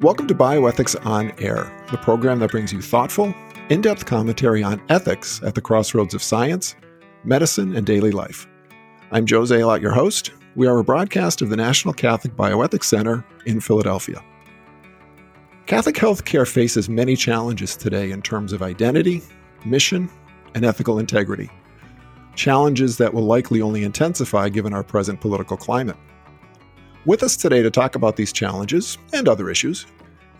Welcome to Bioethics on Air, the program that brings you thoughtful, in depth commentary on ethics at the crossroads of science, medicine, and daily life. I'm Joe Zalot, your host. We are a broadcast of the National Catholic Bioethics Center in Philadelphia. Catholic healthcare faces many challenges today in terms of identity, mission, and ethical integrity. Challenges that will likely only intensify given our present political climate. With us today to talk about these challenges and other issues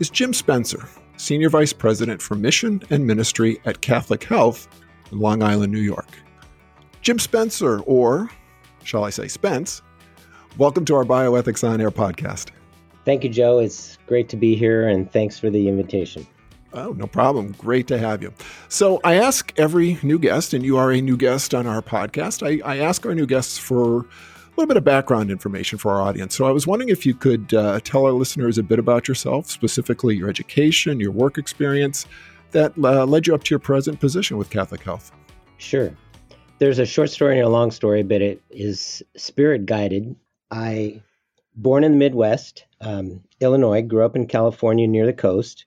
is Jim Spencer, Senior Vice President for Mission and Ministry at Catholic Health in Long Island, New York. Jim Spencer, or shall I say Spence, welcome to our Bioethics on Air podcast. Thank you, Joe. It's great to be here, and thanks for the invitation. Oh, no problem. Great to have you. So, I ask every new guest, and you are a new guest on our podcast, I, I ask our new guests for little bit of background information for our audience. So I was wondering if you could uh, tell our listeners a bit about yourself, specifically your education, your work experience that uh, led you up to your present position with Catholic Health. Sure. There's a short story and a long story, but it is spirit guided. I, born in the Midwest, um, Illinois, grew up in California near the coast,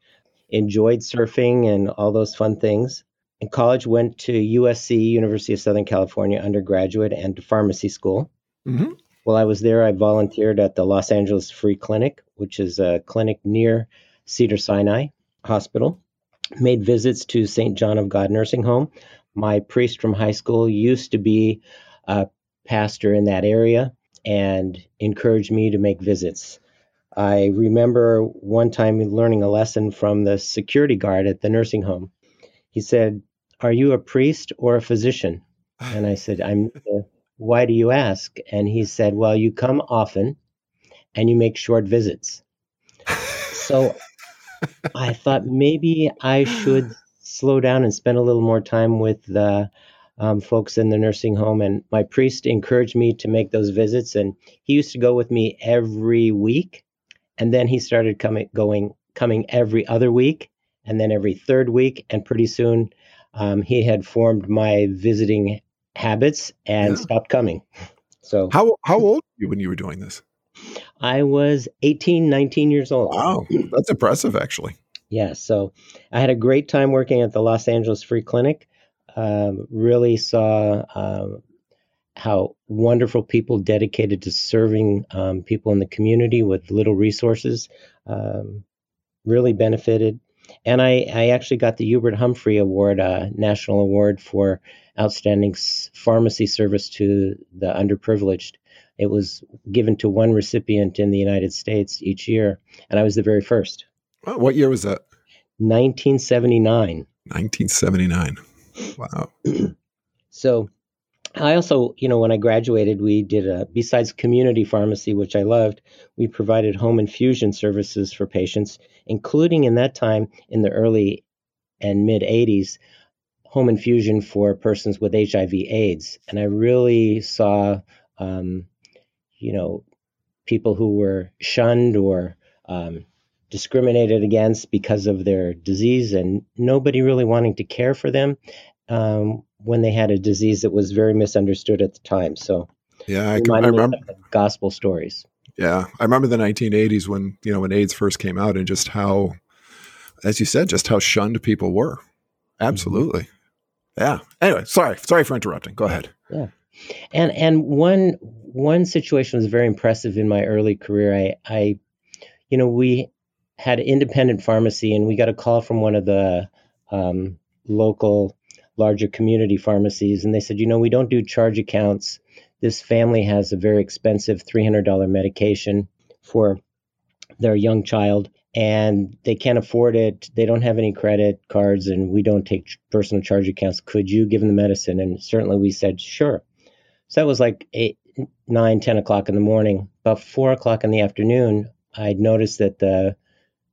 enjoyed surfing and all those fun things. In college, went to USC, University of Southern California, undergraduate and to pharmacy school. Mm-hmm. While I was there, I volunteered at the Los Angeles Free Clinic, which is a clinic near Cedar Sinai Hospital. Made visits to St. John of God Nursing Home. My priest from high school used to be a pastor in that area and encouraged me to make visits. I remember one time learning a lesson from the security guard at the nursing home. He said, Are you a priest or a physician? And I said, I'm why do you ask? And he said, Well, you come often and you make short visits. so I thought maybe I should slow down and spend a little more time with the um, folks in the nursing home. And my priest encouraged me to make those visits. And he used to go with me every week. And then he started coming, going, coming every other week and then every third week. And pretty soon um, he had formed my visiting habits and yeah. stopped coming. So how how old were you when you were doing this? I was 18, 19 years old. Wow, that's impressive, actually. Yeah, so I had a great time working at the Los Angeles Free Clinic. Um, really saw um, how wonderful people dedicated to serving um, people in the community with little resources um, really benefited. And I, I actually got the Hubert Humphrey Award, uh, national award for outstanding pharmacy service to the underprivileged. It was given to one recipient in the United States each year, and I was the very first. what year was that? 1979. 1979. Wow. so I also, you know, when I graduated, we did a, besides community pharmacy, which I loved, we provided home infusion services for patients, including in that time in the early and mid 80s, home infusion for persons with HIV AIDS. And I really saw, um, you know, people who were shunned or um, discriminated against because of their disease and nobody really wanting to care for them um, when they had a disease that was very misunderstood at the time. So, yeah, I, can, I remember gospel stories. Yeah, I remember the 1980s when you know when AIDS first came out and just how, as you said, just how shunned people were. Mm-hmm. Absolutely. Mm-hmm. Yeah. Anyway, sorry, sorry for interrupting. Go ahead. Yeah. And and one one situation was very impressive in my early career. I I you know, we had independent pharmacy and we got a call from one of the um, local larger community pharmacies and they said, you know, we don't do charge accounts. This family has a very expensive $300 medication for their young child and they can't afford it. They don't have any credit cards, and we don't take personal charge accounts. Could you give them the medicine? And certainly we said, sure. So that was like eight, nine, ten o'clock in the morning. About four o'clock in the afternoon, I'd noticed that the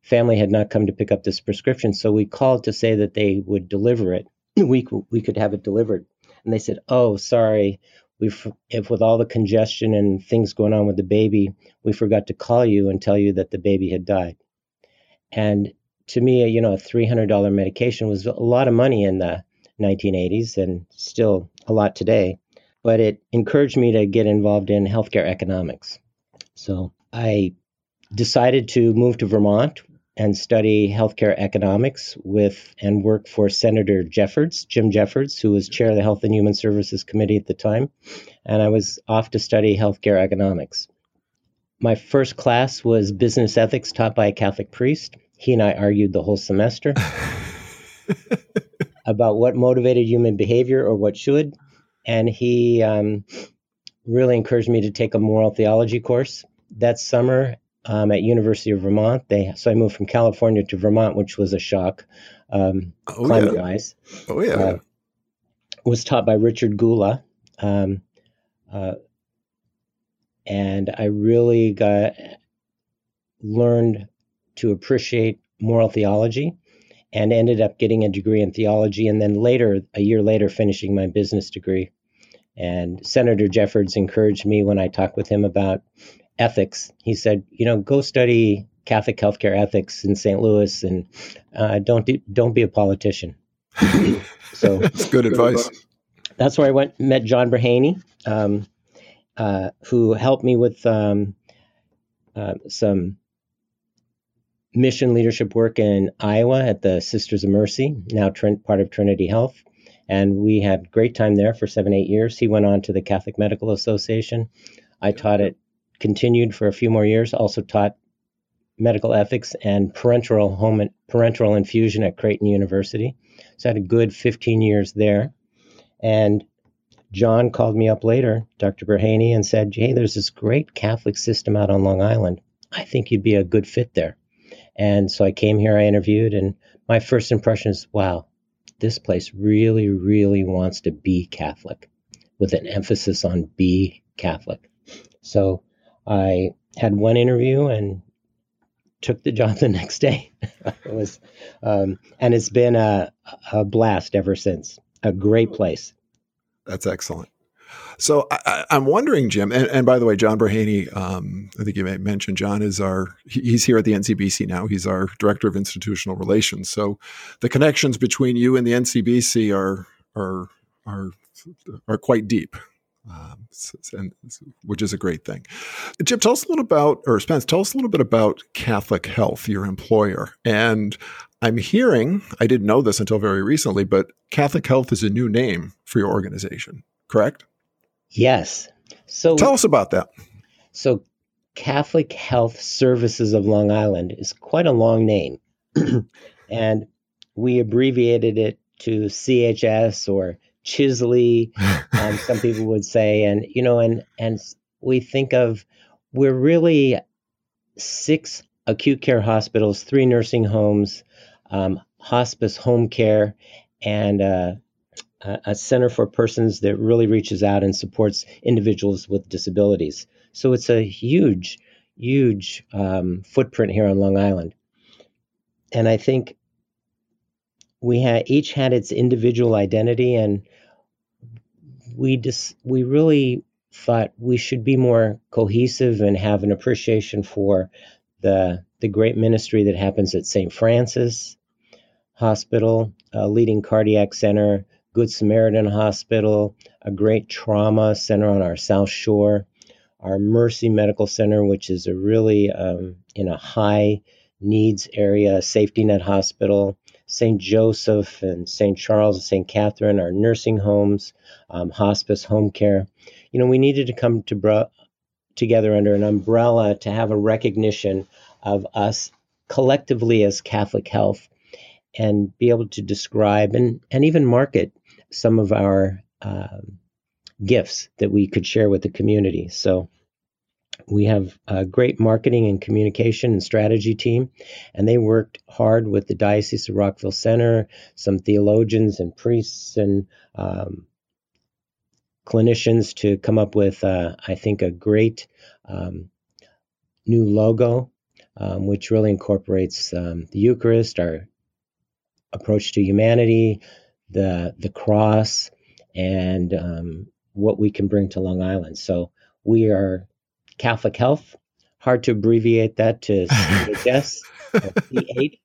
family had not come to pick up this prescription. So we called to say that they would deliver it. we, we could have it delivered. And they said, oh, sorry. We, if with all the congestion and things going on with the baby, we forgot to call you and tell you that the baby had died. And to me, you know, a $300 medication was a lot of money in the 1980s and still a lot today. But it encouraged me to get involved in healthcare economics. So I decided to move to Vermont and study healthcare economics with and work for Senator Jeffords, Jim Jeffords, who was chair of the Health and Human Services Committee at the time. And I was off to study healthcare economics. My first class was business ethics taught by a Catholic priest. He and I argued the whole semester about what motivated human behavior or what should. And he um, really encouraged me to take a moral theology course. That summer, um, at University of Vermont. They so I moved from California to Vermont, which was a shock, um, oh, climate yeah. wise. Oh yeah. Uh, was taught by Richard Gula, um, uh, and I really got learned to appreciate moral theology, and ended up getting a degree in theology, and then later, a year later, finishing my business degree. And Senator Jeffords encouraged me when I talked with him about ethics. He said, you know, go study Catholic healthcare ethics in St. Louis and uh, don't do, don't be a politician. so that's good advice. That's where I went met John Brehany, um, uh, who helped me with um, uh, some mission leadership work in Iowa at the Sisters of Mercy, now part of Trinity Health. And we had great time there for seven, eight years. He went on to the Catholic Medical Association. I taught at continued for a few more years, also taught medical ethics and parenteral home parenteral infusion at Creighton University. So I had a good 15 years there. And John called me up later, Dr. Brehany, and said, Hey, there's this great Catholic system out on Long Island. I think you'd be a good fit there. And so I came here, I interviewed, and my first impression is, wow, this place really, really wants to be Catholic with an emphasis on be Catholic. So I had one interview and took the job the next day. it was, um, and it's been a, a blast ever since. A great place. That's excellent. So I, am wondering, Jim, and, and, by the way, John Brehany, um, I think you may mention John is our, he's here at the NCBC now. He's our director of institutional relations. So the connections between you and the NCBC are, are, are, are quite deep um, and, which is a great thing. Jim, tell us a little about, or Spence, tell us a little bit about Catholic Health, your employer. And I'm hearing, I didn't know this until very recently, but Catholic Health is a new name for your organization, correct? Yes. So tell us about that. So Catholic Health Services of Long Island is quite a long name. and we abbreviated it to CHS or Chisley, um, some people would say, and you know, and and we think of we're really six acute care hospitals, three nursing homes, um, hospice home care, and uh, a center for persons that really reaches out and supports individuals with disabilities. So it's a huge, huge um, footprint here on Long Island. And I think we had each had its individual identity and we just we really thought we should be more cohesive and have an appreciation for the the great ministry that happens at St. Francis Hospital, a leading cardiac center, Good Samaritan Hospital, a great trauma center on our South Shore, our Mercy Medical Center, which is a really um, in a high needs area, safety net hospital, St. Joseph and St. Charles and St. Catherine, our nursing homes, um, hospice, home care. You know, we needed to come to together under an umbrella to have a recognition of us collectively as Catholic Health and be able to describe and, and even market some of our um, gifts that we could share with the community. So we have a great marketing and communication and strategy team, and they worked hard with the Diocese of Rockville Centre, some theologians and priests and um, clinicians to come up with, uh, I think, a great um, new logo, um, which really incorporates um, the Eucharist, our approach to humanity, the the cross, and um, what we can bring to Long Island. So we are Catholic Health. Hard to abbreviate that to CHS. C8.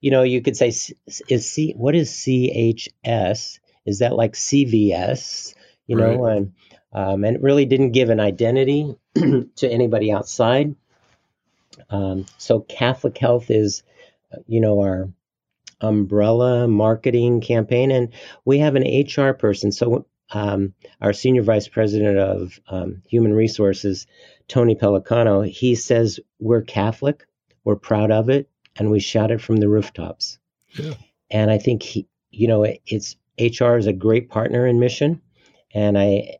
You know, you could say is C. What is CHS? Is that like CVS? You know, right. and um, and it really didn't give an identity to anybody outside. Um, so Catholic Health is you know, our umbrella marketing campaign, and we have an HR person. So um, our senior vice president of um, human resources, Tony Pellicano, he says we're Catholic, we're proud of it, and we shout it from the rooftops. Yeah. And I think he, you know, it's HR is a great partner in mission, and I,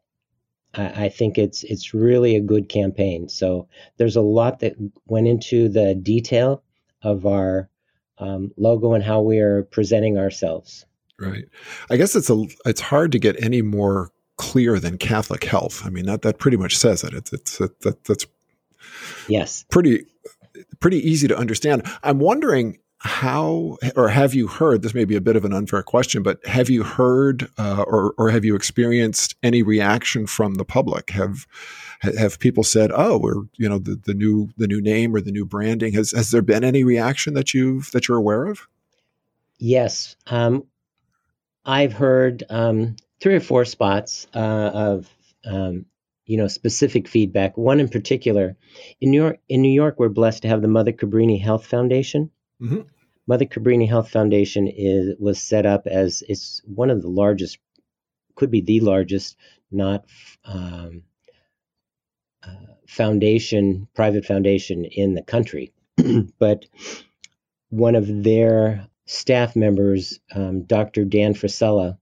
I think it's it's really a good campaign. So there's a lot that went into the detail of our um, logo and how we are presenting ourselves. Right. I guess it's a it's hard to get any more clear than Catholic Health. I mean that that pretty much says it. It's it's it, that that's yes pretty pretty easy to understand. I'm wondering how or have you heard this may be a bit of an unfair question but have you heard uh, or or have you experienced any reaction from the public have have people said oh we're you know the, the new the new name or the new branding has has there been any reaction that you've that you're aware of yes um, I've heard um, three or four spots uh, of um, you know specific feedback. One in particular, in New York, in New York, we're blessed to have the Mother Cabrini Health Foundation. Mm-hmm. Mother Cabrini Health Foundation is was set up as it's one of the largest, could be the largest, not um, uh, foundation, private foundation in the country, but one of their staff members, um, Dr. Dan Frisella,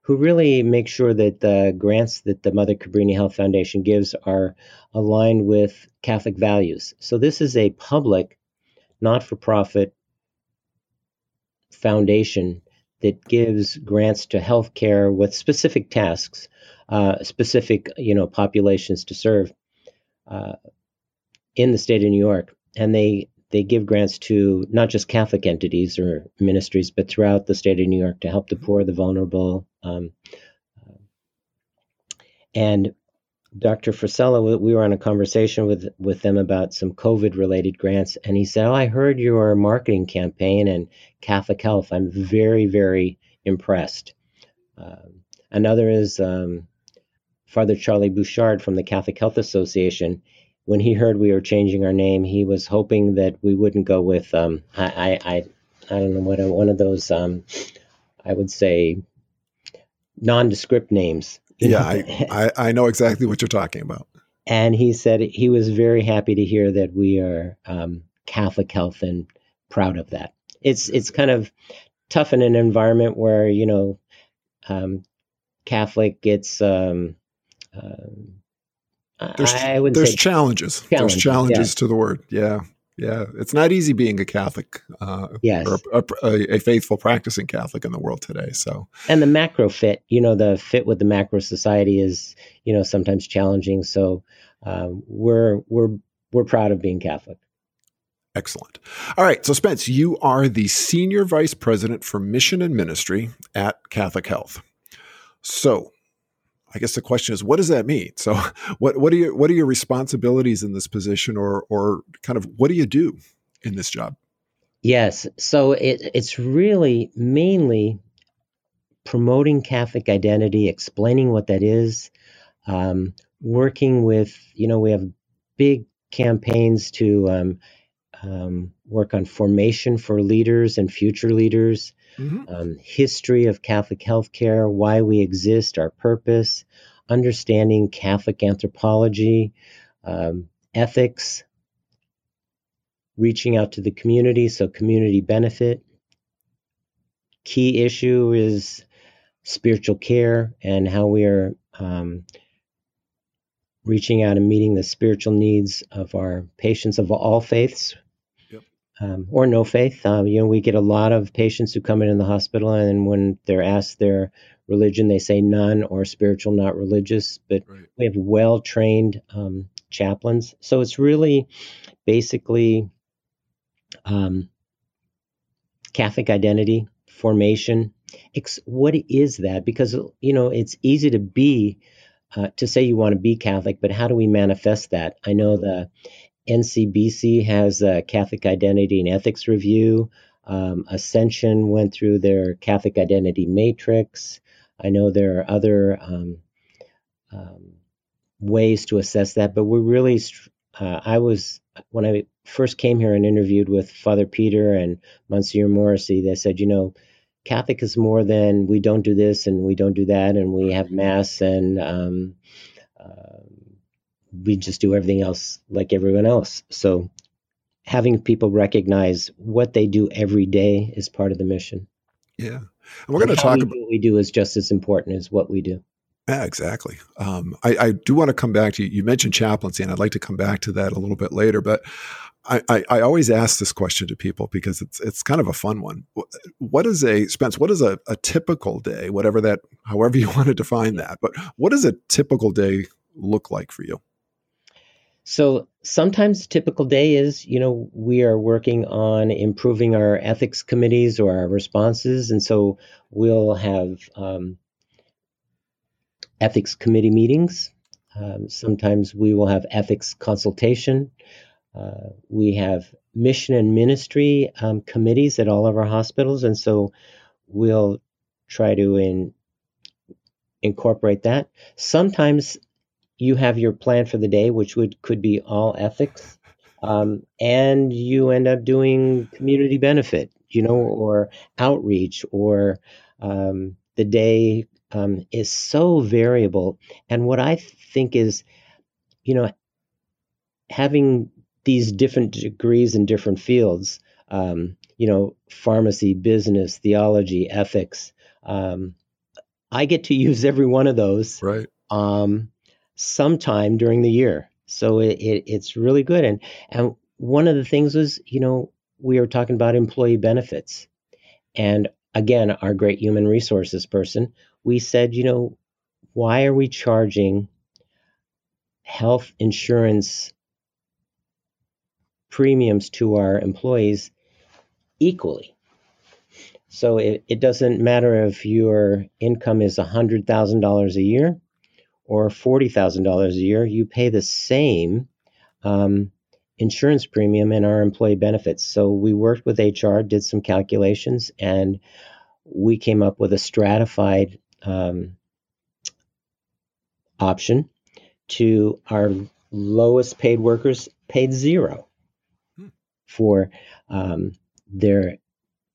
who really make sure that the grants that the Mother Cabrini Health Foundation gives are aligned with Catholic values. So this is a public, not for profit foundation that gives grants to healthcare with specific tasks, uh, specific you know populations to serve uh, in the state of New York, and they they give grants to not just Catholic entities or ministries, but throughout the state of New York to help the poor, the vulnerable. Um, and Dr. Frisella, we were on a conversation with, with them about some COVID related grants, and he said, Oh, I heard your marketing campaign and Catholic Health. I'm very, very impressed. Uh, another is um, Father Charlie Bouchard from the Catholic Health Association when he heard we were changing our name, he was hoping that we wouldn't go with um, I, I, I I don't know what one of those um, I would say nondescript names. Yeah, I, I, I know exactly what you're talking about. And he said he was very happy to hear that we are um, Catholic Health and proud of that. It's it's kind of tough in an environment where you know um, Catholic gets um, uh, there's, there's challenges. There's challenges yeah. to the word. Yeah. Yeah. It's not easy being a Catholic, uh, yes. or a, a, a, faithful practicing Catholic in the world today. So, and the macro fit, you know, the fit with the macro society is, you know, sometimes challenging. So, uh, we're, we're, we're proud of being Catholic. Excellent. All right. So, Spence, you are the Senior Vice President for Mission and Ministry at Catholic Health. So, I guess the question is, what does that mean? So, what what are your what are your responsibilities in this position, or or kind of what do you do in this job? Yes, so it, it's really mainly promoting Catholic identity, explaining what that is, um, working with you know we have big campaigns to um, um, work on formation for leaders and future leaders, mm-hmm. um, history of Catholic healthcare, why we exist, our purpose, understanding Catholic anthropology, um, ethics, reaching out to the community, so community benefit. Key issue is spiritual care and how we are um, reaching out and meeting the spiritual needs of our patients of all faiths, um, or no faith. Um, you know, we get a lot of patients who come in in the hospital, and when they're asked their religion, they say none or spiritual, not religious. But right. we have well trained um, chaplains, so it's really basically um, Catholic identity formation. Ex- what is that? Because you know, it's easy to be. Uh, to say you want to be Catholic, but how do we manifest that? I know the NCBC has a Catholic Identity and Ethics Review. Um, Ascension went through their Catholic Identity Matrix. I know there are other um, um, ways to assess that, but we're really Uh, I was when I first came here and interviewed with Father Peter and Monsignor Morrissey. They said, you know, Catholic is more than we don't do this and we don't do that and we have mass and um, uh, we just do everything else like everyone else. So having people recognize what they do every day is part of the mission. Yeah, and we're going to talk about what we do is just as important as what we do. Yeah, exactly. Um, I, I, do want to come back to you. You mentioned chaplaincy, and I'd like to come back to that a little bit later. But I, I, I, always ask this question to people because it's it's kind of a fun one. What is a Spence? What is a, a typical day? Whatever that, however you want to define that. But what does a typical day look like for you? So sometimes typical day is, you know, we are working on improving our ethics committees or our responses, and so we'll have um, ethics committee meetings. Um, sometimes we will have ethics consultation. Uh, we have mission and ministry um, committees at all of our hospitals, and so we'll try to in, incorporate that. Sometimes you have your plan for the day, which would could be all ethics, um, and you end up doing community benefit, you know, or outreach, or um, the day um, is so variable. And what I think is, you know, having these different degrees in different fields, um, you know, pharmacy, business, theology, ethics. Um, I get to use every one of those right. um, sometime during the year. So it, it, it's really good. And, and one of the things was, you know, we were talking about employee benefits. And again, our great human resources person, we said, you know, why are we charging health insurance premiums to our employees equally. So it, it doesn't matter if your income is $100,000 a year or $40,000 a year, you pay the same um, insurance premium in our employee benefits. So we worked with HR, did some calculations, and we came up with a stratified um, option to our lowest paid workers paid zero for um, their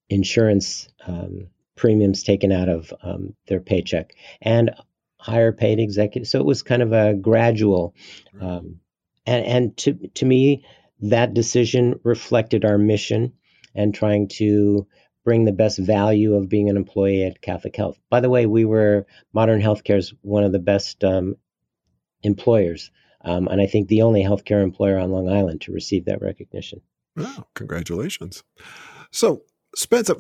insurance um, premiums taken out of um, their paycheck and higher paid executive. So it was kind of a gradual, um, and, and to to me, that decision reflected our mission and trying to bring the best value of being an employee at Catholic Health. By the way, we were Modern Healthcare is one of the best um, employers, um, and I think the only healthcare employer on Long Island to receive that recognition. Oh, congratulations. So, Spencer,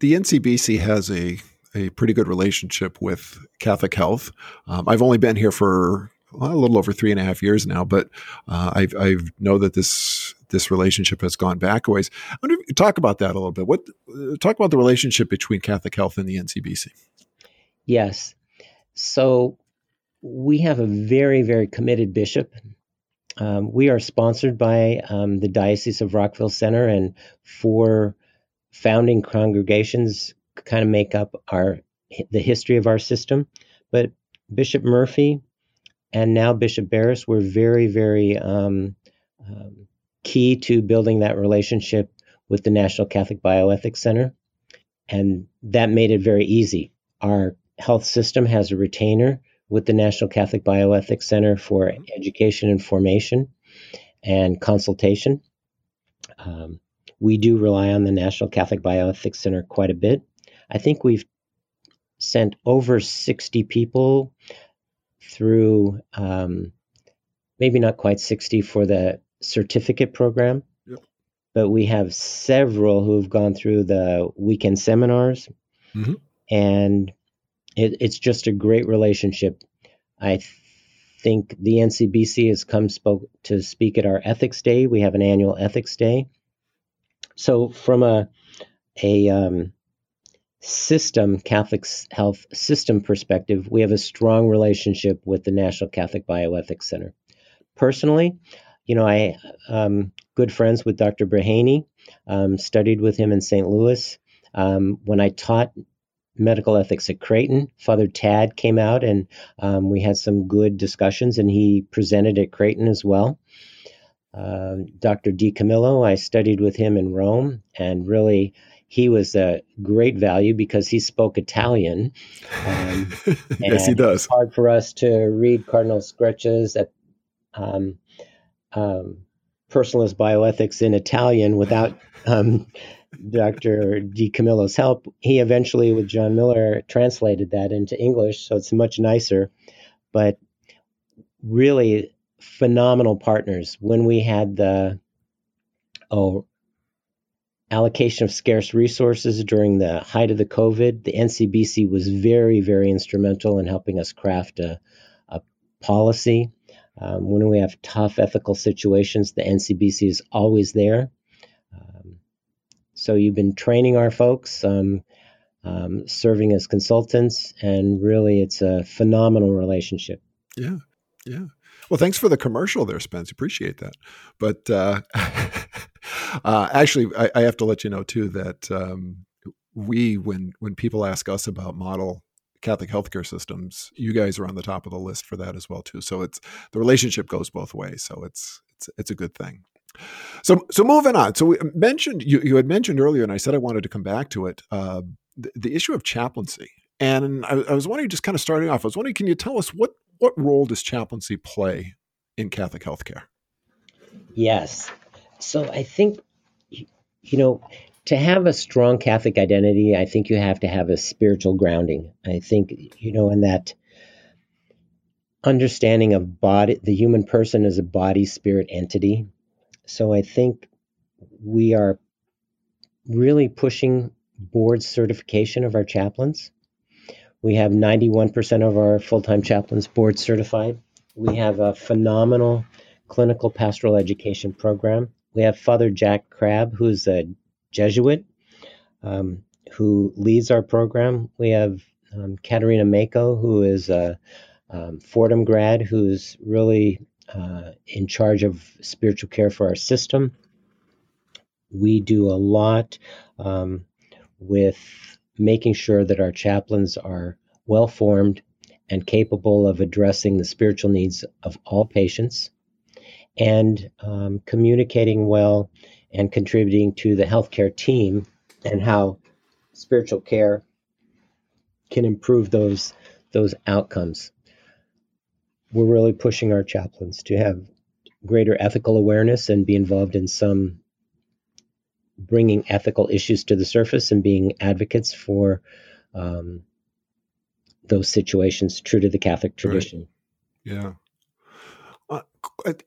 the NCBC has a, a pretty good relationship with Catholic Health. Um, I've only been here for well, a little over three and a half years now, but uh, I I know that this this relationship has gone back a ways. I wonder if you talk about that a little bit. What uh, talk about the relationship between Catholic Health and the NCBC? Yes, so we have a very very committed bishop um, we are sponsored by um, the Diocese of Rockville Centre, and four founding congregations kind of make up our the history of our system. But Bishop Murphy and now Bishop Barres were very, very um, um, key to building that relationship with the National Catholic Bioethics Center, and that made it very easy. Our health system has a retainer with the National Catholic Bioethics Center for mm-hmm. education and formation and consultation. Um, we do rely on the National Catholic Bioethics Center quite a bit. I think we've sent over 60 people through, um, maybe not quite 60 for the certificate program, yep. but we have several who've gone through the weekend seminars. Mm-hmm. And it, it's just a great relationship. I think the NCBC has come spoke to speak at our ethics day. We have an annual ethics day. So from a a um, system Catholic health system perspective, we have a strong relationship with the National Catholic Bioethics Center. Personally, you know, I um, good friends with Dr. Brehany, um, studied with him in St. Louis. Um, when I taught medical ethics at Creighton. Father Tad came out and um, we had some good discussions, and he presented at Creighton as well. Um, Dr. DiCamillo, I studied with him in Rome, and really, he was a great value because he spoke Italian. Um, yes, he does. hard for us to read Cardinal Sgreccia's at, um, um, Personalist Bioethics in Italian without um, Dr. DiCamillo's help. He eventually, with John Miller, translated that into English, so it's much nicer. But really, phenomenal partners. When we had the oh allocation of scarce resources during the height of the COVID, the NCBC was very, very instrumental in helping us craft a, a policy. Um, when we have tough ethical situations, the NCBC is always there. Um, so you've been training our folks, um, um serving as consultants, and really it's a phenomenal relationship. Yeah, yeah. Well, thanks for the commercial there, Spence. Appreciate that. But uh, uh, actually, I, I, have to let you know too that um, we, when when people ask us about model Catholic healthcare systems, you guys are on the top of the list for that as well too. So it's the relationship goes both ways. So it's it's it's a good thing. So so moving on. So we mentioned you you had mentioned earlier, and I said I wanted to come back to it. Uh, the, the, issue of chaplaincy, and I, I was wondering, just kind of starting off, I was wondering, can you tell us what what role does chaplaincy play in Catholic healthcare? Yes. So I think, you know, to have a strong Catholic identity, I think you have to have a spiritual grounding. I think, you know, in that understanding of body, the human person as a body spirit entity. So I think we are really pushing board certification of our chaplains. We have 91% of our full time chaplains board certified. We have a phenomenal clinical pastoral education program. We have Father Jack Crabb, who's a Jesuit, um, who leads our program. We have um, Katerina Mako, who is a um, Fordham grad, who's really uh, in charge of spiritual care for our system. We do a lot um, with making sure that our chaplains are well formed and capable of addressing the spiritual needs of all patients and um, communicating well and contributing to the healthcare team and how spiritual care can improve those those outcomes. We're really pushing our chaplains to have greater ethical awareness and be involved in some bringing ethical issues to the surface and being advocates for um, those situations, true to the Catholic tradition. Right. Yeah.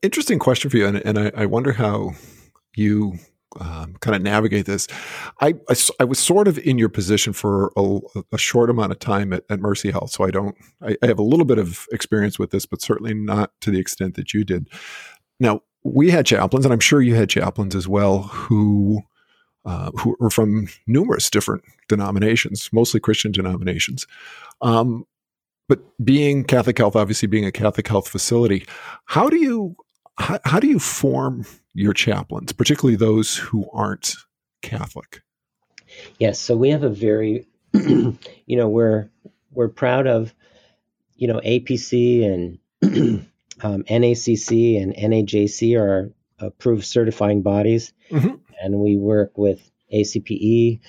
Interesting question for you, and, and I, I, wonder how you um, kind of navigate this. I, I, I, was sort of in your position for a, a short amount of time at, at, Mercy Health, so I don't. I, I have a little bit of experience with this, but certainly not to the extent that you did. Now, we had chaplains, and I'm sure you had chaplains as well, who uh, who are from numerous different denominations, mostly Christian denominations. Um, but being Catholic Health, obviously being a Catholic health facility, how do you how, how do you form your chaplains, particularly those who aren't Catholic? Yes, so we have a very, you know, we're we're proud of, you know, APC and um, NACC and NAJC are approved certifying bodies. Mm-hmm and we work with ACPE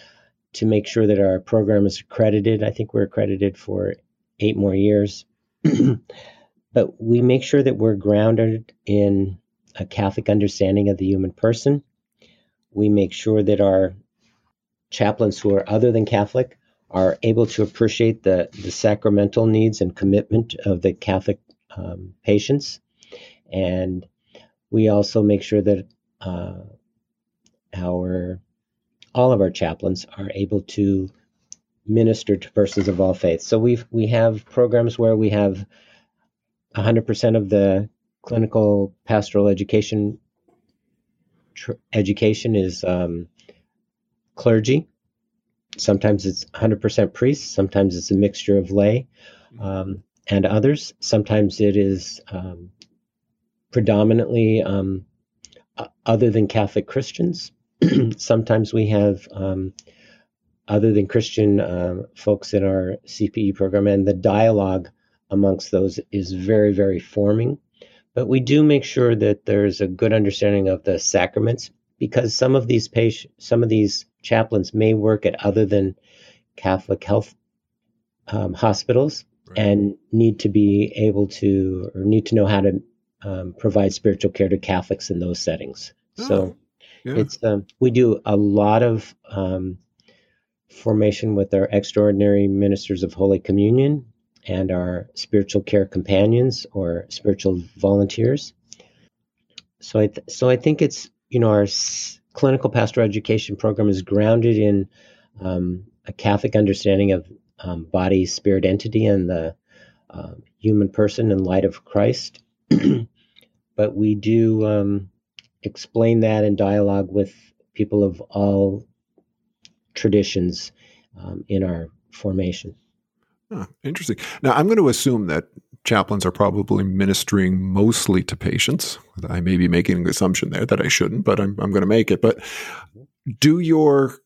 to make sure that our program is accredited. I think we're accredited for eight more years. but we make sure that we're grounded in a Catholic understanding of the human person. We make sure that our chaplains who are other than Catholic are able to appreciate the, the sacramental needs and commitment of the Catholic um, patients. And we also make sure that uh, our all of our chaplains are able to minister to persons of all faiths. So we we have programs where we have 100% of the clinical pastoral education tr- education is um, clergy. Sometimes it's 100% priests. Sometimes it's a mixture of lay um, and others. Sometimes it is um, predominantly um, other than Catholic Christians. sometimes we have um, other than Christian uh, folks in our CPE program, and the dialogue amongst those is very, very forming. but we do make sure that there's a good understanding of the sacraments because some of these patients, some of these chaplains may work at other than Catholic health um, hospitals right. and need to be able to or need to know how to um, provide spiritual care to Catholics in those settings. Oh, so yeah. it's um, we do a lot of um, formation with our extraordinary ministers of Holy Communion and our spiritual care companions or spiritual volunteers. So I th- so I think it's you know our s- clinical pastoral education program is grounded in um, a Catholic understanding of um, body, spirit, entity, and the uh, human person in light of Christ. but we do um, explain that in dialogue with people of all traditions um, in our formation. Oh, interesting. Now, I'm going to assume that chaplains are probably ministering mostly to patients. I may be making an assumption there that I shouldn't, but I'm, I'm going to make it. But do your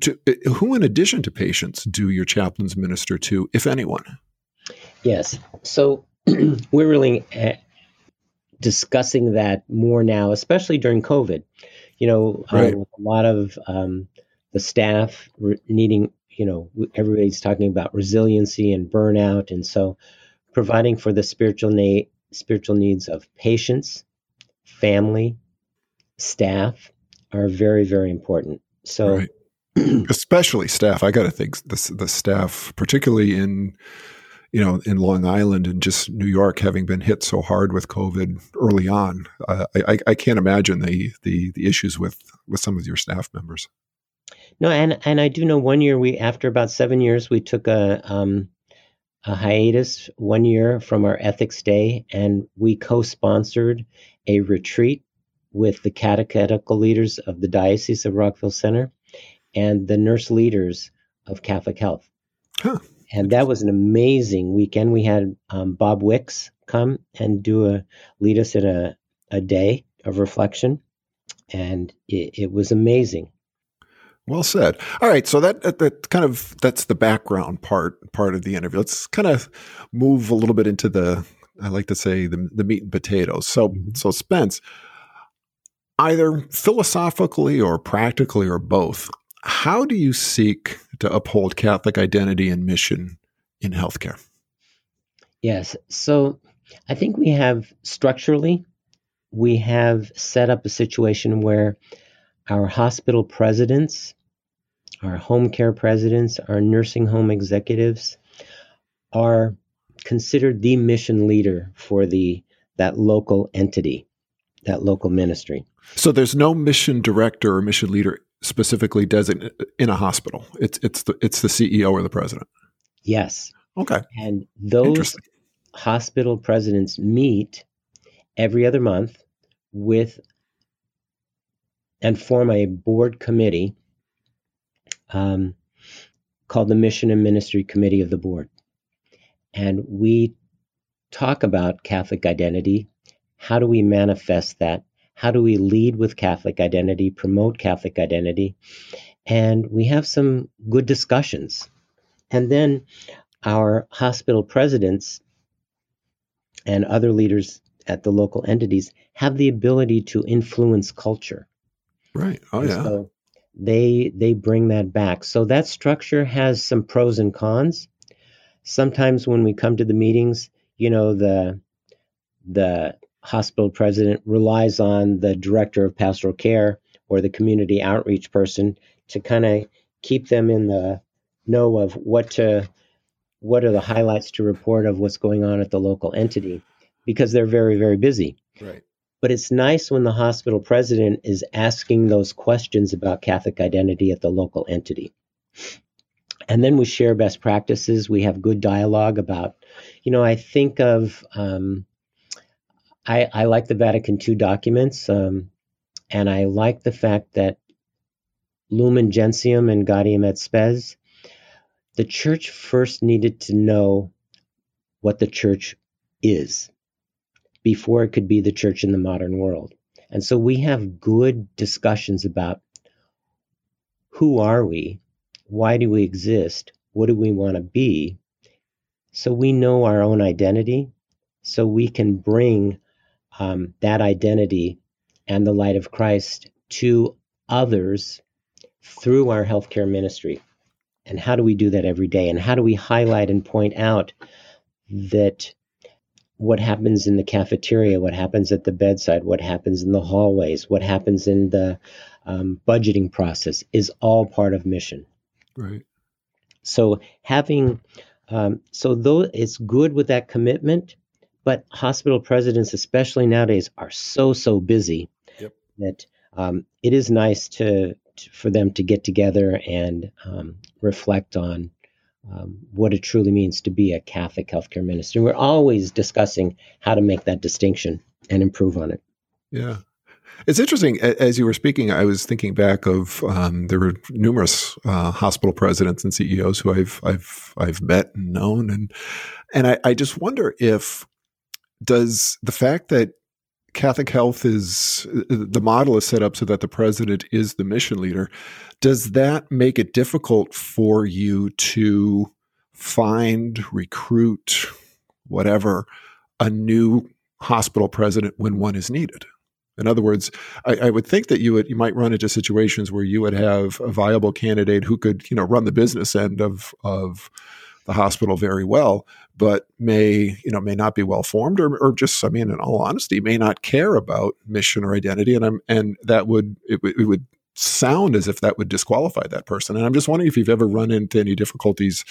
to, who, in addition to patients, do your chaplains minister to, if anyone? Yes. So we're really uh, discussing that more now, especially during COVID. You know, right. uh, a lot of um, the staff re- needing, you know, everybody's talking about resiliency and burnout, and so providing for the spiritual na- spiritual needs of patients, family, staff are very very important. So. Right. especially staff. I got to think the the staff, particularly in you know in Long Island and just New York, having been hit so hard with COVID early on, uh, I, I can't imagine the, the the issues with with some of your staff members. No, and and I do know one year we after about seven years we took a um, a hiatus one year from our ethics day, and we co-sponsored a retreat with the catechetical leaders of the Diocese of Rockville Centre and the nurse leaders of Catholic Health. Huh. And that was an amazing weekend. We had um, Bob Wicks come and do a lead us in a, a day of reflection, and it, it was amazing. Well said. All right, so that, that, that kind of that's the background part part of the interview. Let's kind of move a little bit into the I like to say the the meat and potatoes. So mm-hmm. so Spence, either philosophically or practically or both, how do you seek to uphold Catholic identity and mission in healthcare? Yes. So I think we have structurally, we have set up a situation where our hospital presidents, our home care presidents, our nursing home executives are considered the mission leader for the that local entity, that local ministry. So there's no mission director or mission leader specifically designated in a hospital. It's it's the it's the CEO or the president. Yes. Okay. And those hospital presidents meet every other month with and form a board committee um, called the Mission and Ministry Committee of the Board. And we talk about Catholic identity. How do we manifest that? How do we lead with Catholic identity, promote Catholic identity? And we have some good discussions. And then our hospital presidents and other leaders at the local entities have the ability to influence culture. Right. Oh and yeah. So they they bring that back. So that structure has some pros and cons. Sometimes when we come to the meetings, you know, the the hospital president relies on the director of pastoral care or the community outreach person to kind of keep them in the know of what to what are the highlights to report of what's going on at the local entity because they're very very busy right but it's nice when the hospital president is asking those questions about catholic identity at the local entity. And then we share best practices. We have good dialogue about you know i think of um, I, I like the Vatican II documents, um, and I like the fact that Lumen Gentium and Gaudium et Spes, the church first needed to know what the church is before it could be the church in the modern world. And so we have good discussions about who are we? Why do we exist? What do we want to be? So we know our own identity, so we can bring um, that identity and the light of Christ to others through our healthcare ministry. And how do we do that every day? And how do we highlight and point out that what happens in the cafeteria, what happens at the bedside, what happens in the hallways, what happens in the um, budgeting process is all part of mission. Right. So having, um, so though it's good with that commitment, but hospital presidents, especially nowadays, are so so busy yep. that um, it is nice to, to, for them to get together and um, reflect on um, what it truly means to be a Catholic healthcare minister. We're always discussing how to make that distinction and improve on it. Yeah. It's interesting. As you were speaking, I was thinking back of um, there were numerous uh, hospital presidents and CEOs who I've I've I've met and known, and and I, I just wonder if does the fact that Catholic Health is uh, the model is set up so that the president is the mission leader. Does that make it difficult for you to find, recruit, whatever, a new hospital president when one is needed? In other words, I, I, would think that you would you might run into situations where you would have a viable candidate who could you know run the business end of of the hospital very well, but may you know may not be well formed or, or just I mean in all honesty may not care about mission or identity, and I'm and that would it, it would sound as if that would disqualify that person. And I'm just wondering if you've ever run into any difficulties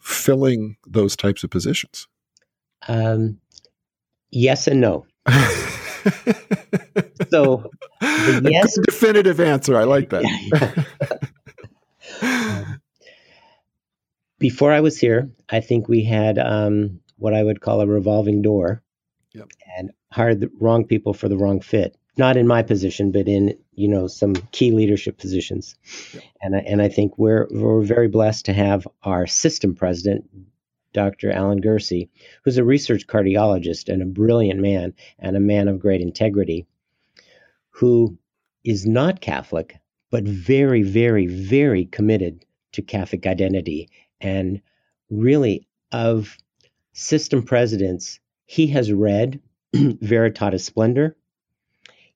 filling those types of positions. Um, yes and no. so yes, definitive answer. I like that. um, before I was here, I think we had um, what I would call a revolving door, yep. and hired the wrong people for the wrong fit. Not in my position, but in you know some key leadership positions, yep. and I, and I think we're we're very blessed to have our system president, Dr. Alan Guerci, who's a research cardiologist and a brilliant man and a man of great integrity, who is not Catholic, but very, very, very committed to Catholic identity and really, of system presidents, he has read Veritatis Splendor.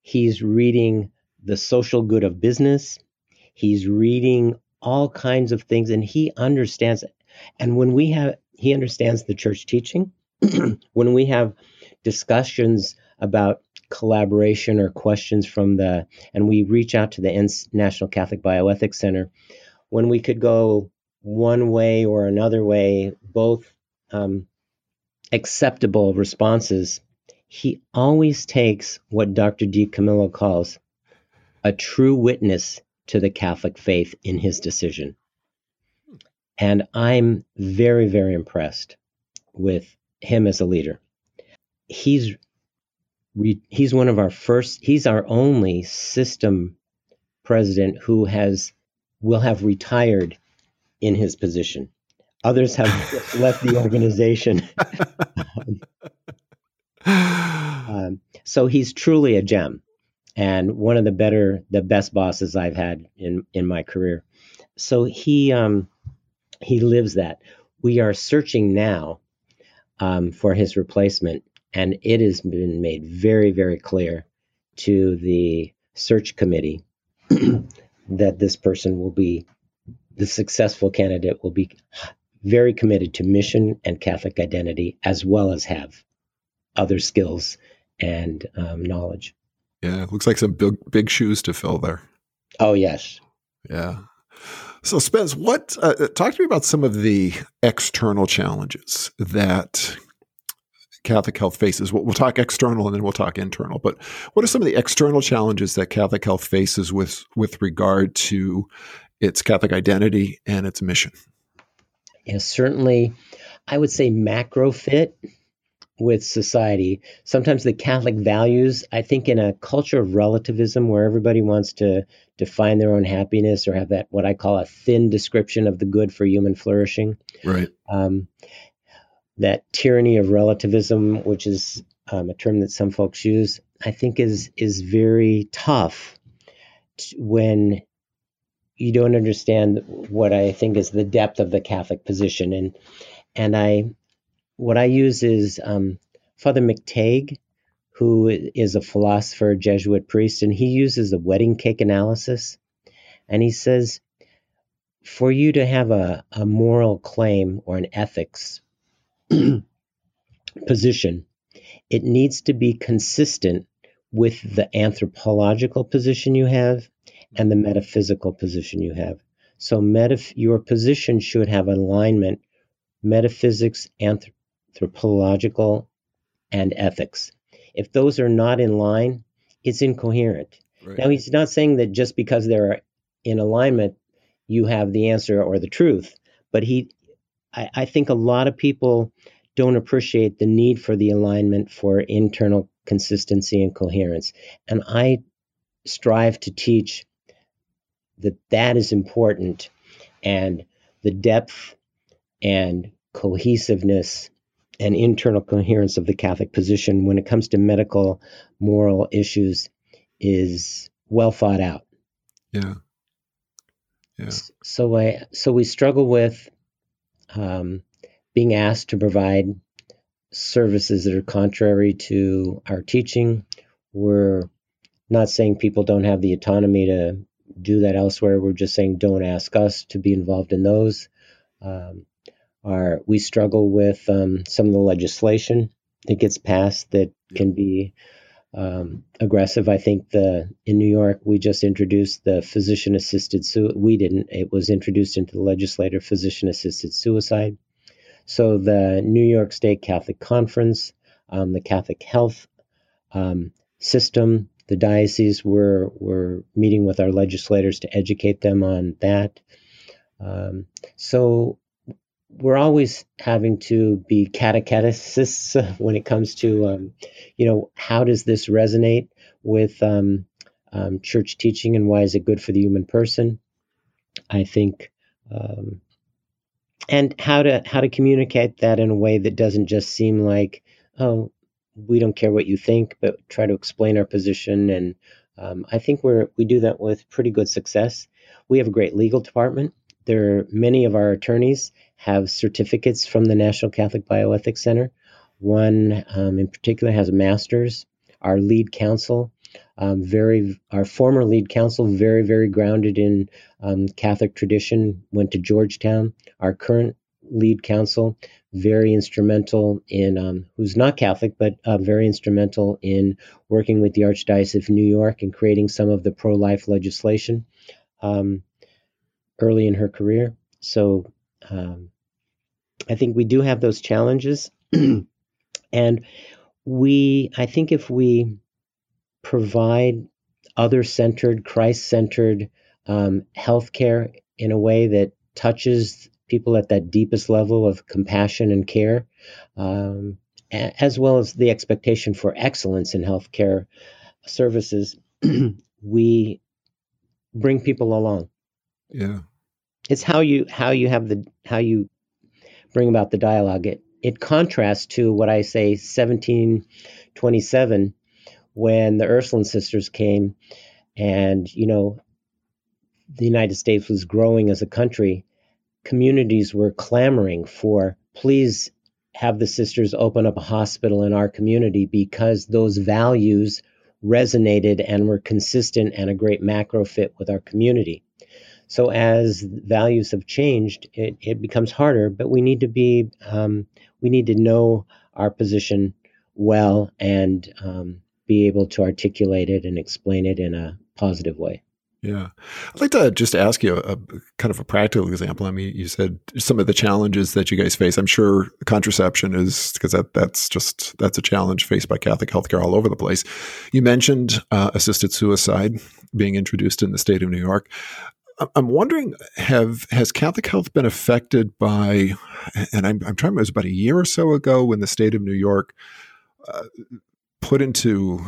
He's reading The Social Good of Business. He's reading all kinds of things, and he understands it. And when we have, he understands the church teaching. when we have discussions about collaboration or questions from the, and we reach out to the National Catholic Bioethics Center, when we could go one way or another way, both um, acceptable responses, he always takes what Dr. D. DiCamillo calls a true witness to the Catholic faith in his decision. And I'm very, very impressed with him as a leader. He's he's one of our first. He's our only system president who has will have retired in his position. Others have left the organization. um, so he's truly a gem and one of the better, the best bosses I've had in, in my career. So he, um, he lives that. We are searching now um, for his replacement, and it has been made very, very clear to the search committee that this person will be the successful candidate will be very committed to mission and Catholic identity, as well as have other skills and um, knowledge. Yeah, looks like some big, big shoes to fill there. Oh yes. Yeah. So Spence, what uh, uh talk to me about some of the external challenges that Catholic Health faces? We'll, we'll, talk external and then we'll talk internal. But what are some of the external challenges that Catholic Health faces with with regard to its Catholic identity and its mission? Yes, certainly. I would say macro fit with society. Sometimes the Catholic values, I think, in a culture of relativism where everybody wants to define their own happiness or have that, what I call a thin description of the good for human flourishing. Right. Um, that tyranny of relativism, which is um, a term that some folks use, I think is is very tough when you don't understand what I think is the depth of the Catholic position. And and I what I use is um, Father McTague, who is a philosopher, Jesuit priest, and he uses the wedding cake analysis. And he says, for you to have a, a moral claim or an ethics position, it needs to be consistent with the anthropological position you have and the metaphysical position you have. So metaph- your position should have alignment, metaphysics, anthropological, and ethics. If those are not in line, it's incoherent. Right. Now, he's not saying that just because they're in alignment, you have the answer or the truth, but he, I, I think a lot of people don't appreciate the need for the alignment for internal consistency and coherence. And I strive to teach that that is important and the depth and cohesiveness and internal coherence of the Catholic position when it comes to medical moral issues is well thought out. Yeah. Yeah. So I so we struggle with um, being asked to provide services that are contrary to our teaching. We're not saying people don't have the autonomy to do that elsewhere. We're just saying don't ask us to be involved in those. Um, are we struggle with um, some of the legislation that gets passed that can be um, aggressive. I think the in New York we just introduced the physician assisted su- we didn't it was introduced into the legislature physician assisted suicide. So the New York State Catholic Conference, um, the Catholic Health um, System, the diocese were were meeting with our legislators to educate them on that. Um, so we're always having to be catechetists when it comes to, um, you know, how does this resonate with um, um, church teaching and why is it good for the human person? I think, um, and how to how to communicate that in a way that doesn't just seem like, oh, we don't care what you think, but try to explain our position. And um, I think we're we do that with pretty good success. We have a great legal department. There are many of our attorneys have certificates from the National Catholic Bioethics Center. One um, in particular has a master's. Our lead counsel, um, very our former lead counsel, very very grounded in um, Catholic tradition, went to Georgetown. Our current lead counsel, very instrumental in um, who's not Catholic, but uh, very instrumental in working with the Archdiocese of New York and creating some of the pro-life legislation um, early in her career. So um, I think we do have those challenges. and we, I think if we provide other centered, Christ centered um, healthcare in a way that touches people at that deepest level of compassion and care, um, as well as the expectation for excellence in healthcare services, we bring people along. Yeah it's how you how you have the how you bring about the dialogue. It it contrasts to what I say 1727 when the Ursuline sisters came and you know the United States was growing as a country. Communities were clamoring for please have the sisters open up a hospital in our community because those values resonated and were consistent and a great macro fit with our community. So as values have changed, it, it becomes harder, but we need to be, um, we need to know our position well and um, be able to articulate it and explain it in a positive way. Yeah. I'd like to just ask you a, a, kind of a practical example. I mean, you said some of the challenges that you guys face. I'm sure contraception is because that, that's just, that's a challenge faced by Catholic healthcare all over the place. You mentioned uh, assisted suicide being introduced in the state of New York. I'm wondering, have has Catholic health been affected by? And I'm, I'm trying. It was about a year or so ago when the state of New York uh, put into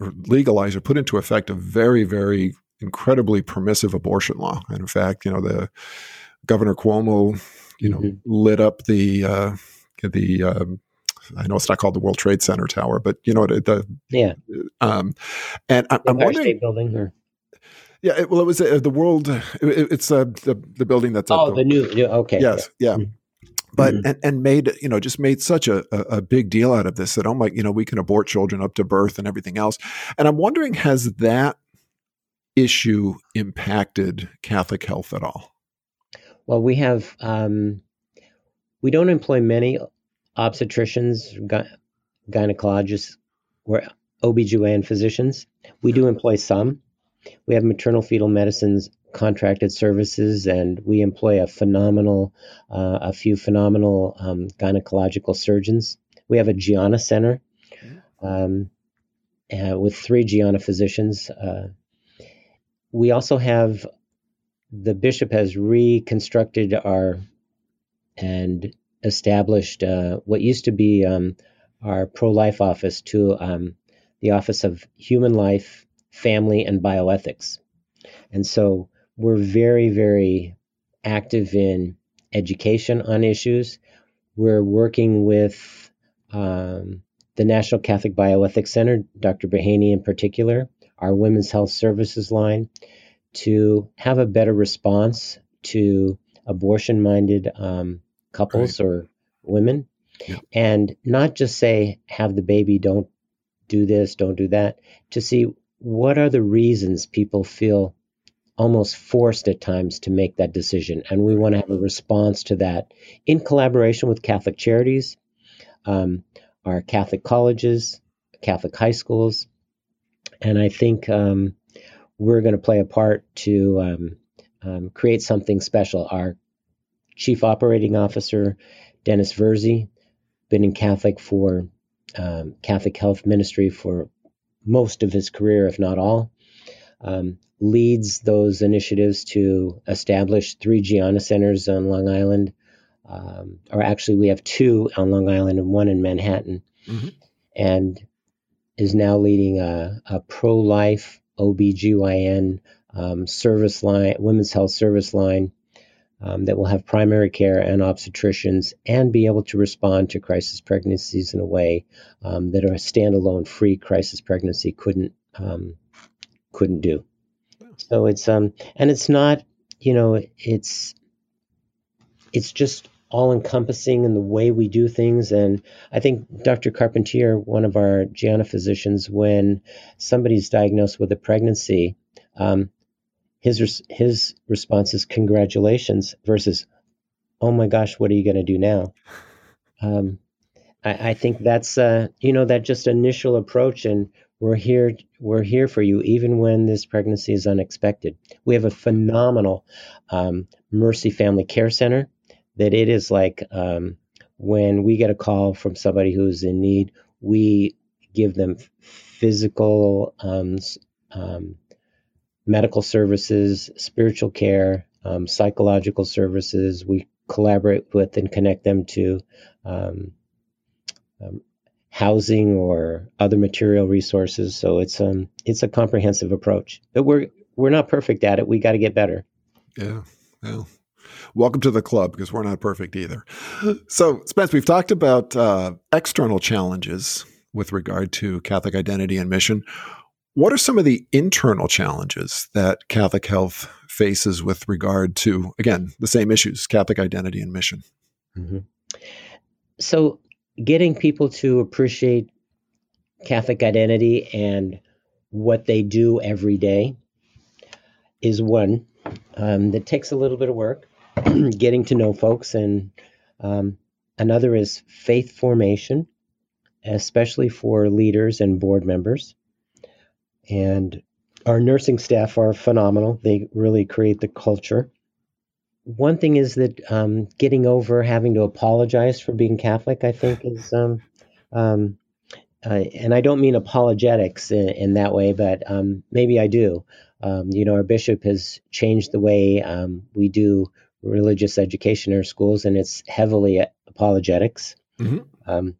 uh, legalized or put into effect a very, very incredibly permissive abortion law. And in fact, you know, the Governor Cuomo, you know, mm-hmm. lit up the uh, the. Um, I know it's not called the World Trade Center tower, but you know it the yeah. Um, and I, am wondering, State Building or yeah, it, well, it was uh, the world. It, it's uh, the the building that's oh the, the, new, new okay yes yeah. Mm-hmm. but mm-hmm. and, and made you know just made such a, a, big deal out of this that oh my you know we can abort children up to birth and everything else and i'm wondering has that issue impacted catholic health at all well we have um, we don't employ many obstetricians gy- gynecologists or obgyn physicians we do employ some we have maternal fetal medicines contracted services, and we employ a phenomenal, uh, a few phenomenal um, gynecological surgeons. We have a Gianna Center um, uh, with three Gianna physicians. Uh, we also have the bishop has reconstructed our and established uh, what used to be um, our pro life office to um, the Office of Human Life, Family, and Bioethics. And so we're very, very active in education on issues. We're working with um, the National Catholic Bioethics Center, Dr. Brehany in particular, our Women's Health Services line, to have a better response to abortion minded um, couples right. or women. Yeah. And not just say, have the baby, don't do this, don't do that, to see what are the reasons people feel almost forced at times to make that decision. And we want to have a response to that in collaboration with Catholic Charities, um, our Catholic colleges, Catholic high schools. And I think um, we're going to play a part to um, um, create something special. Our Chief Operating Officer, Dennis Verzi, been in Catholic for um, Catholic Health Ministry for most of his career, if not all. Um, leads those initiatives to establish three Gianna centers on Long Island. Um, or actually, we have two on Long Island and one in Manhattan. Mm-hmm. And is now leading a, a pro life OBGYN um, service line, women's health service line um, that will have primary care and obstetricians and be able to respond to crisis pregnancies in a way um, that a standalone free crisis pregnancy couldn't um, couldn't do. So it's um and it's not, you know, it's it's just all encompassing in the way we do things. And I think Dr. Carpentier, one of our Gianna physicians, when somebody's diagnosed with a pregnancy, um, his his response is congratulations versus, oh my gosh, what are you going to do now? Um, I, I, think that's uh, you know that just initial approach and we're here. We're here for you, even when this pregnancy is unexpected. We have a phenomenal um, Mercy Family Care Center. That it is like um, when we get a call from somebody who's in need, we give them physical, um, um medical services, spiritual care, um, psychological services. We collaborate with and connect them to um, um, housing or other material resources. So it's um it's a comprehensive approach. But we're we're not perfect at it. We got to get better. Yeah. Well, welcome to the club because we're not perfect either. So, Spence, we've talked about uh, external challenges with regard to Catholic identity and mission. What are some of the internal challenges that Catholic Health faces with regard to, again, the same issues, Catholic identity and mission? Mm-hmm. So, getting people to appreciate Catholic identity and what they do every day is one um, that takes a little bit of work, getting to know folks, and um, another is faith formation, especially for leaders and board members. And our nursing staff are phenomenal. They really create the culture one thing is that um, getting over having to apologize for being Catholic, I think, is, um, um, uh, and I don't mean apologetics in, in that way, but um, maybe I do. Um, you know, our bishop has changed the way um, we do religious education in our schools, and it's heavily apologetics. Mm-hmm.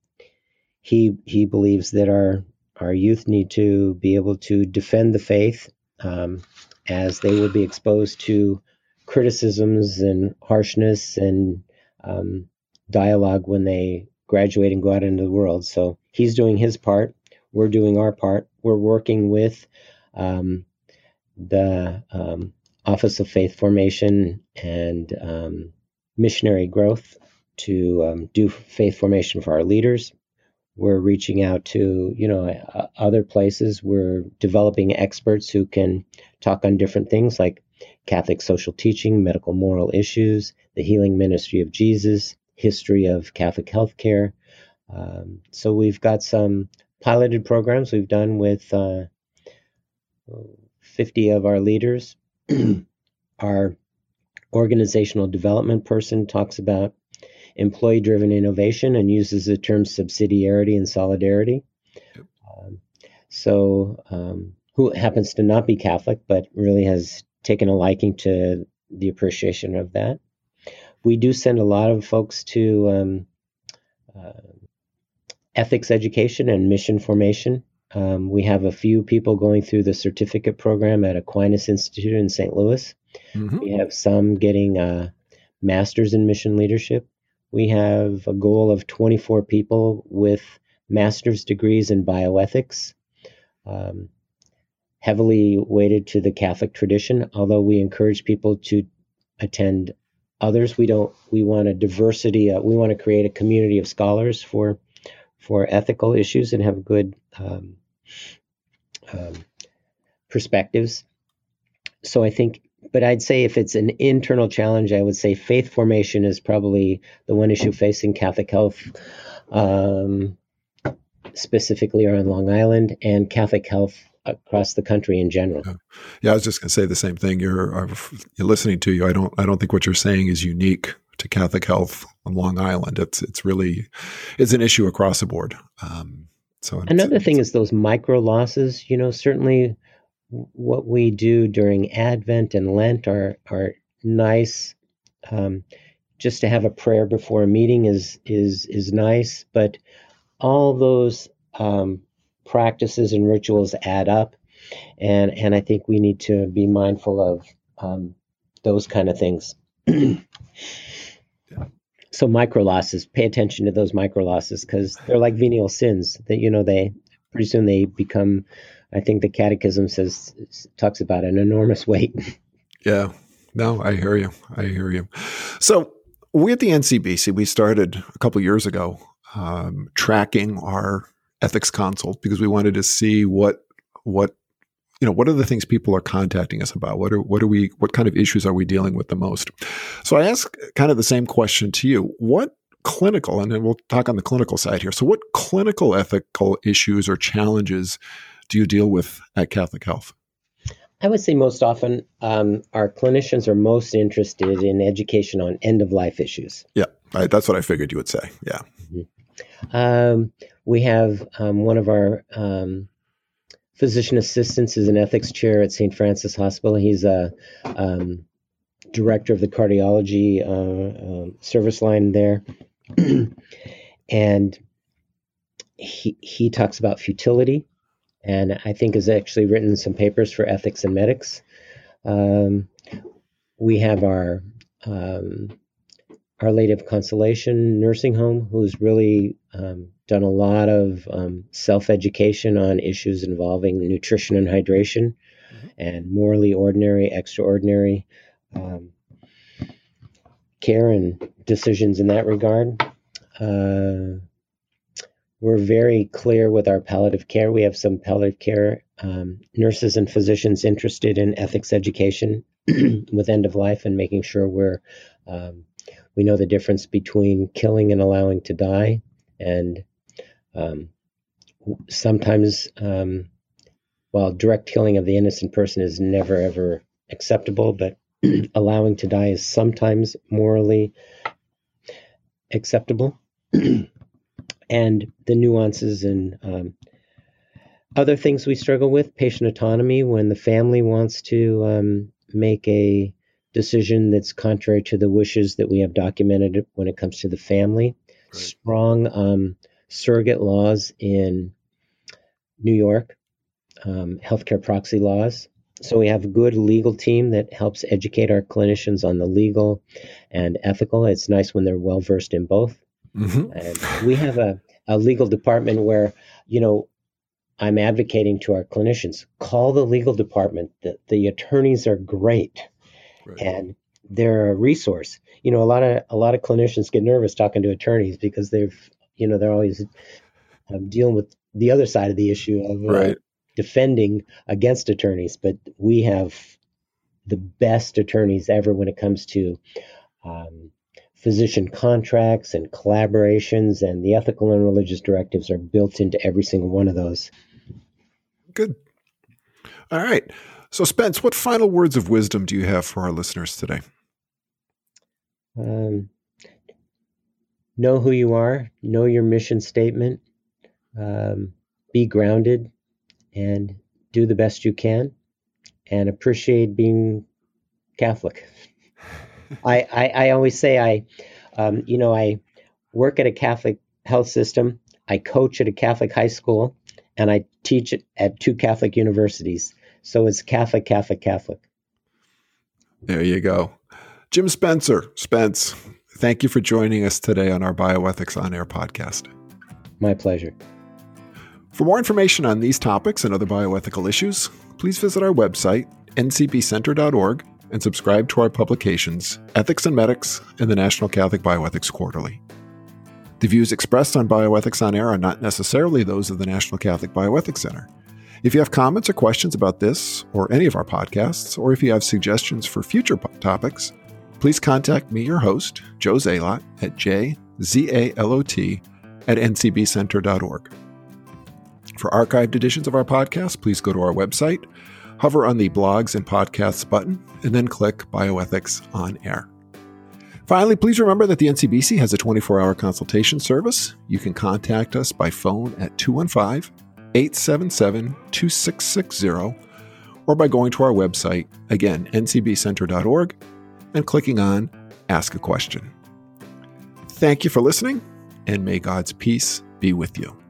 he he believes that our our youth need to be able to defend the faith as they will be exposed to criticisms and harshness and um, dialogue when they graduate and go out into the world. So he's doing his part. We're doing our part. We're working with um, the um, Office of Faith Formation and um, Missionary Growth to um, do faith formation for our leaders. We're reaching out to you know other places. We're developing experts who can talk on different things like Catholic social teaching, medical moral issues, the healing ministry of Jesus, history of Catholic healthcare. Um, so we've got some piloted programs we've done with uh, 50 of our leaders. Our organizational development person talks about employee driven innovation and uses the terms subsidiarity and solidarity. Yep. Um, so, um, who happens to not be Catholic, but really has taken a liking to the appreciation of that. We do send a lot of folks to um, uh, ethics education and mission formation. Um, we have a few people going through the certificate program at Aquinas Institute in St. Louis. Mm-hmm. We have some getting a master's in mission leadership. We have a goal of 24 people with master's degrees in bioethics, um, heavily weighted to the Catholic tradition, although we encourage people to attend others. We don't, we want a diversity, uh, we want to create a community of scholars for, for ethical issues and have good um, um, perspectives. So I think but I'd say if it's an internal challenge, I would say faith formation is probably the one issue facing Catholic health, um, specifically around Long Island and Catholic health across the country in general. Yeah, I was just going to say the same thing. You're, you're listening to you. I don't. I don't think what you're saying is unique to Catholic health on Long Island. It's it's really it's an issue across the board. Um, so another thing is those micro losses. You know, certainly what we do during Advent and Lent are are nice. Um, just to have a prayer before a meeting is is is nice, but all those um, practices and rituals add up, and and I think we need to be mindful of um, those kind of things. So micro losses, pay attention to those micro losses because they're like venial sins that you know they pretty soon they become I think the Catechism says talks about an enormous weight. Yeah, no, I hear you. I hear you. So we at the NCBC we started a couple years ago um, tracking our ethics consult because we wanted to see what what you know what are the things people are contacting us about what are what are we what kind of issues are we dealing with the most so i ask kind of the same question to you what clinical and then we'll talk on the clinical side here so what clinical ethical issues or challenges do you deal with at Catholic Health? I would say most often um, our clinicians are most interested in education on end of life issues. Yeah, I, that's what I figured you would say. Yeah. Mm-hmm. Um, we have um, one of our um, physician assistants is an ethics chair at St. Francis Hospital. He's a um, director of the cardiology uh, uh, service line there, and he he talks about futility and I think has actually written some papers for ethics and medics. Um, we have our um, Our Lady of Consolation nursing home, who's really um, done a lot of um, self education on issues involving nutrition and hydration, mm-hmm. and morally ordinary, extraordinary um, care and decisions in that regard. Uh, we're very clear with our palliative care. We have some palliative care um, nurses and physicians interested in ethics education with end of life and making sure we're um, we know the difference between killing and allowing to die, and um, sometimes um, while direct killing of the innocent person is never ever acceptable, but allowing to die is sometimes morally acceptable. and the nuances and um, other things we struggle with patient autonomy when the family wants to um, make a decision that's contrary to the wishes that we have documented when it comes to the family right. strong um, surrogate laws in new york um, healthcare proxy laws so we have a good legal team that helps educate our clinicians on the legal and ethical it's nice when they're well versed in both Mm-hmm. And we have a, a legal department where, you know, I'm advocating to our clinicians call the legal department. The, the attorneys are great. Right. And they're a resource. You know, a lot of a lot of clinicians get nervous talking to attorneys because they've you know they're always um, dealing with the other side of the issue of uh, Right. defending against attorneys. But we have the best attorneys ever when it comes to um, physician contracts and collaborations, and the ethical and religious directives are built into every single one of those. Good. All right. So, Spence, what final words of wisdom do you have for our listeners today? Um, know who you are, know your mission statement, um, be grounded, and do the best you can, and appreciate being Catholic. I, I, I always say I, um, you know, I work at a Catholic health system, I coach at a Catholic high school, and I teach at two Catholic universities. So it's Catholic, Catholic, Catholic. There you go. Jim Spencer, Spence, thank you for joining us today on our Bioethics on Air podcast. My pleasure. For more information on these topics and other bioethical issues, please visit our website, ncbcenter.org, and subscribe to our publications, Ethics and Medics and the National Catholic Bioethics Quarterly. The views expressed on Bioethics on Air are not necessarily those of the National Catholic Bioethics Center. If you have comments or questions about this or any of our podcasts, or if you have suggestions for future po- topics, please contact me, your host, Joe Zalot, at jzalot at ncbcenter.org. For archived editions of our podcast, please go to our website, hover on the Blogs and Podcasts button, and then click Bioethics on Air. Finally, please remember that the NCBC has a 24 hour consultation service. You can contact us by phone at 215 877 2660 or by going to our website, again, ncbcenter.org, and clicking on Ask a Question. Thank you for listening, and may God's peace be with you.